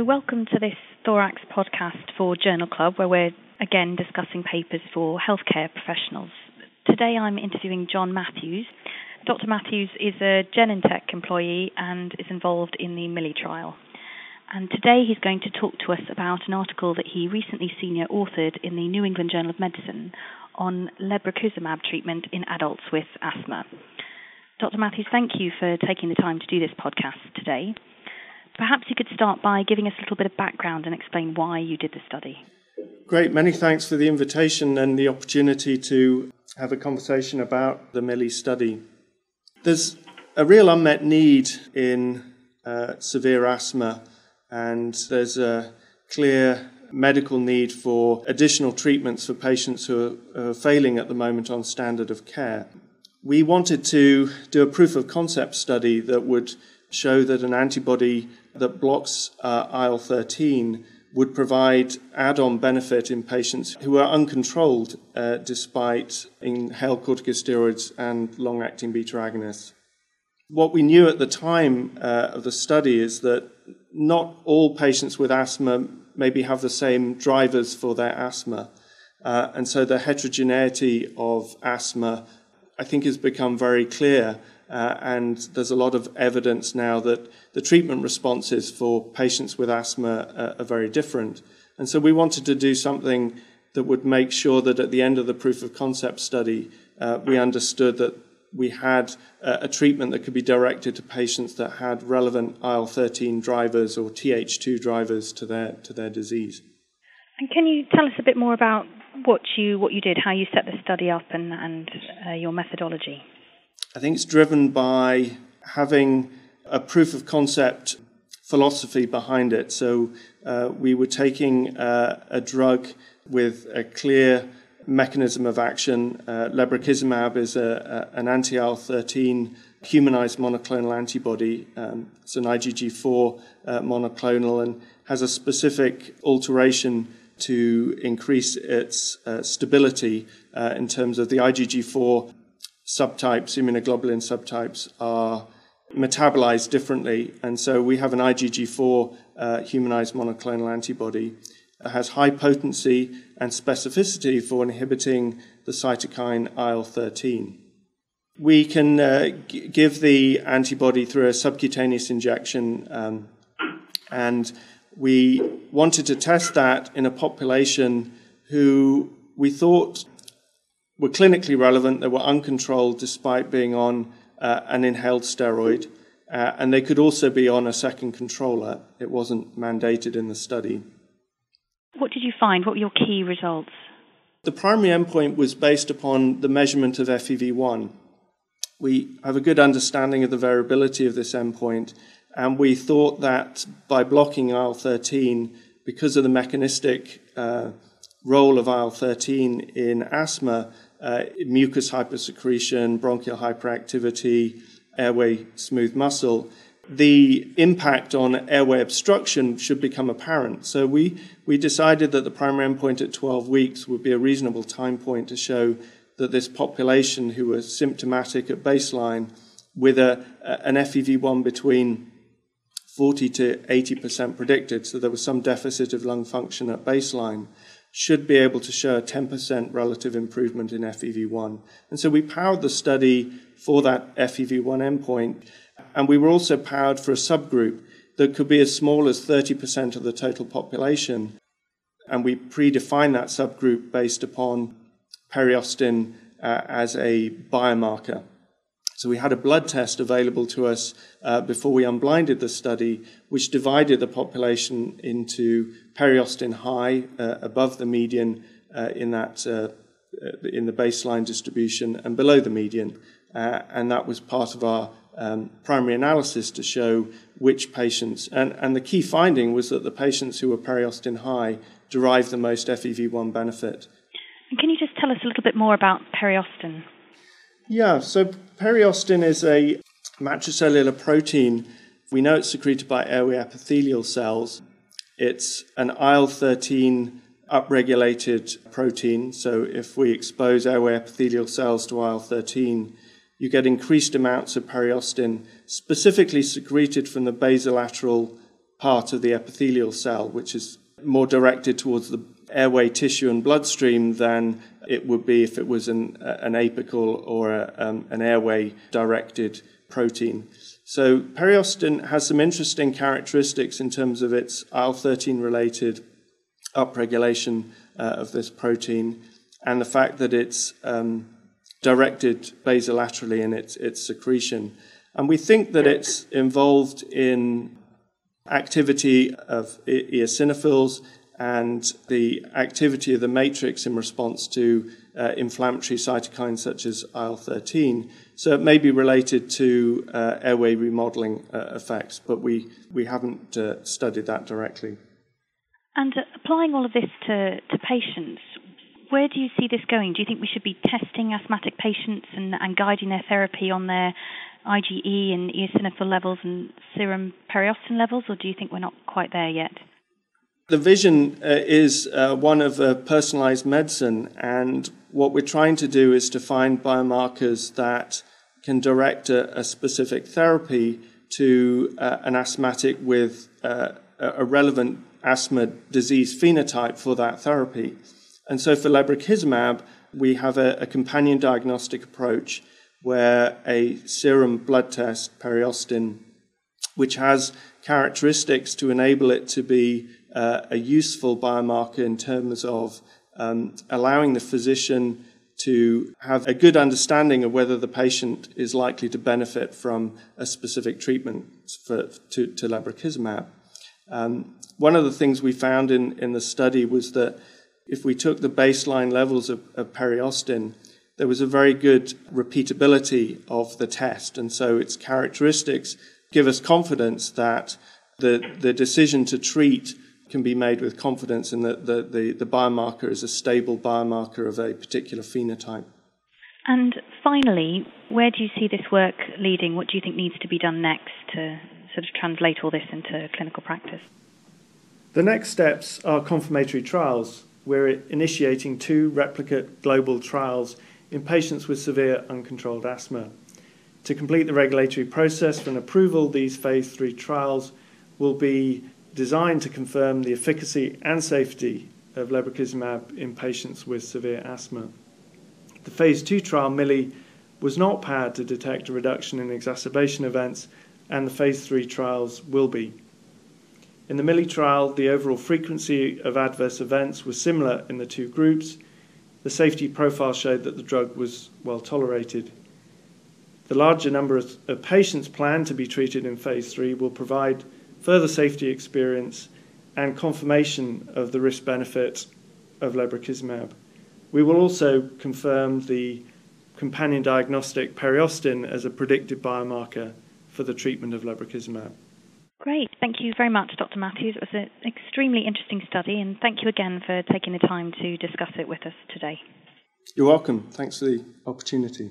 So, welcome to this Thorax podcast for Journal Club, where we're again discussing papers for healthcare professionals. Today I'm interviewing John Matthews. Dr. Matthews is a Genentech employee and is involved in the Milly trial. And today he's going to talk to us about an article that he recently senior authored in the New England Journal of Medicine on lebrikizumab treatment in adults with asthma. Dr. Matthews, thank you for taking the time to do this podcast today. Perhaps you could start by giving us a little bit of background and explain why you did the study. Great, many thanks for the invitation and the opportunity to have a conversation about the Milly study. There's a real unmet need in uh, severe asthma, and there's a clear medical need for additional treatments for patients who are, are failing at the moment on standard of care. We wanted to do a proof of concept study that would show that an antibody that blocks uh, IL 13 would provide add on benefit in patients who are uncontrolled uh, despite inhaled corticosteroids and long acting beta agonists. What we knew at the time uh, of the study is that not all patients with asthma maybe have the same drivers for their asthma. Uh, and so the heterogeneity of asthma, I think, has become very clear. Uh, and there's a lot of evidence now that the treatment responses for patients with asthma are, are very different. And so we wanted to do something that would make sure that at the end of the proof of concept study, uh, we understood that we had a, a, treatment that could be directed to patients that had relevant IL 13 drivers or Th2 drivers to their, to their disease. And can you tell us a bit more about what you, what you did, how you set the study up, and, and uh, your methodology? I think it's driven by having a proof of concept philosophy behind it. So uh, we were taking uh, a drug with a clear mechanism of action. Uh, lebrikizumab is a, a, an anti IL 13 humanized monoclonal antibody. Um, it's an IgG4 uh, monoclonal and has a specific alteration to increase its uh, stability uh, in terms of the IgG4 subtypes, immunoglobulin subtypes, are metabolized differently. And so we have an IgG4 uh, humanized monoclonal antibody that has high potency and specificity for inhibiting the cytokine IL 13. We can uh, g- give the antibody through a subcutaneous injection, um, and we wanted to test that in a population who we thought were clinically relevant, they were uncontrolled despite being on uh, an inhaled steroid, uh, and they could also be on a second controller. It wasn't mandated in the study. What did you find? What were your key results? The primary endpoint was based upon the measurement of FEV1. We have a good understanding of the variability of this endpoint, and we thought that by blocking IL 13, because of the mechanistic uh, role of IL 13 in asthma, uh, mucus hypersecretion, bronchial hyperactivity, airway smooth muscle, the impact on airway obstruction should become apparent. So we, we decided that the primary endpoint at 12 weeks would be a reasonable time point to show that this population who were symptomatic at baseline with a, an FEV1 between 40 to 80% predicted, so there was some deficit of lung function at baseline, should be able to show a 10% relative improvement in FEV1. And so we powered the study for that FEV1 endpoint, and we were also powered for a subgroup that could be as small as 30% of the total population. And we predefined that subgroup based upon periostin uh, as a biomarker. So we had a blood test available to us uh, before we unblinded the study, which divided the population into periostin high, uh, above the median uh, in that uh, uh, in the baseline distribution, and below the median, uh, and that was part of our um, primary analysis to show which patients. And, and the key finding was that the patients who were periostin high derived the most FEV1 benefit. And can you just tell us a little bit more about periostin? Yeah, so periostin is a matricellular protein. We know it's secreted by airway epithelial cells. It's an IL 13 upregulated protein. So if we expose airway epithelial cells to IL 13, you get increased amounts of periostin, specifically secreted from the basolateral part of the epithelial cell, which is more directed towards the airway tissue and bloodstream than it would be if it was an, an apical or a, um, an airway directed protein. So, periostin has some interesting characteristics in terms of its IL 13 related upregulation uh, of this protein and the fact that it's um, directed basolaterally in its, its secretion. And we think that it's involved in activity of eosinophils and the activity of the matrix in response to uh, inflammatory cytokines such as IL 13. So it may be related to uh, airway remodeling uh, effects, but we, we haven't uh, studied that directly. And applying all of this to, to patients, where do you see this going? Do you think we should be testing asthmatic patients and, and guiding their therapy on their IgE and eosinophil levels and serum periostin levels, or do you think we're not quite there yet? The vision uh, is uh, one of uh, personalized medicine, and what we're trying to do is to find biomarkers that can direct a, a specific therapy to uh, an asthmatic with uh, a relevant asthma disease phenotype for that therapy. And so for lebrikizumab, we have a, a companion diagnostic approach where a serum blood test, periostin, which has characteristics to enable it to be uh, a useful biomarker in terms of um, allowing the physician to have a good understanding of whether the patient is likely to benefit from a specific treatment for, to, to lebrikizumab. Um, one of the things we found in, in the study was that if we took the baseline levels of, of periostin, there was a very good repeatability of the test. And so its characteristics give us confidence that the, the decision to treat can be made with confidence and that the, the, the biomarker is a stable biomarker of a particular phenotype. And finally, where do you see this work leading? What do you think needs to be done next to sort of translate all this into clinical practice? The next steps are confirmatory trials. We're initiating two replicate global trials in patients with severe uncontrolled asthma. To complete the regulatory process for an approval, these phase 3 trials will be designed to confirm the efficacy and safety of lebrikizumab in patients with severe asthma. The phase 2 trial, MILLY, was not powered to detect a reduction in exacerbation events, and the phase 3 trials will be. In the MILLY trial, the overall frequency of adverse events was similar in the two groups. The safety profile showed that the drug was well tolerated. The larger number of patients planned to be treated in phase 3 will provide further safety experience and confirmation of the risk benefit of lebrikizumab. We will also confirm the companion diagnostic periostin as a predictive biomarker for the treatment of lebrikizumab. Great. Thank you very much, Dr. Matthews. It was an extremely interesting study, and thank you again for taking the time to discuss it with us today. You're welcome. Thanks for the opportunity.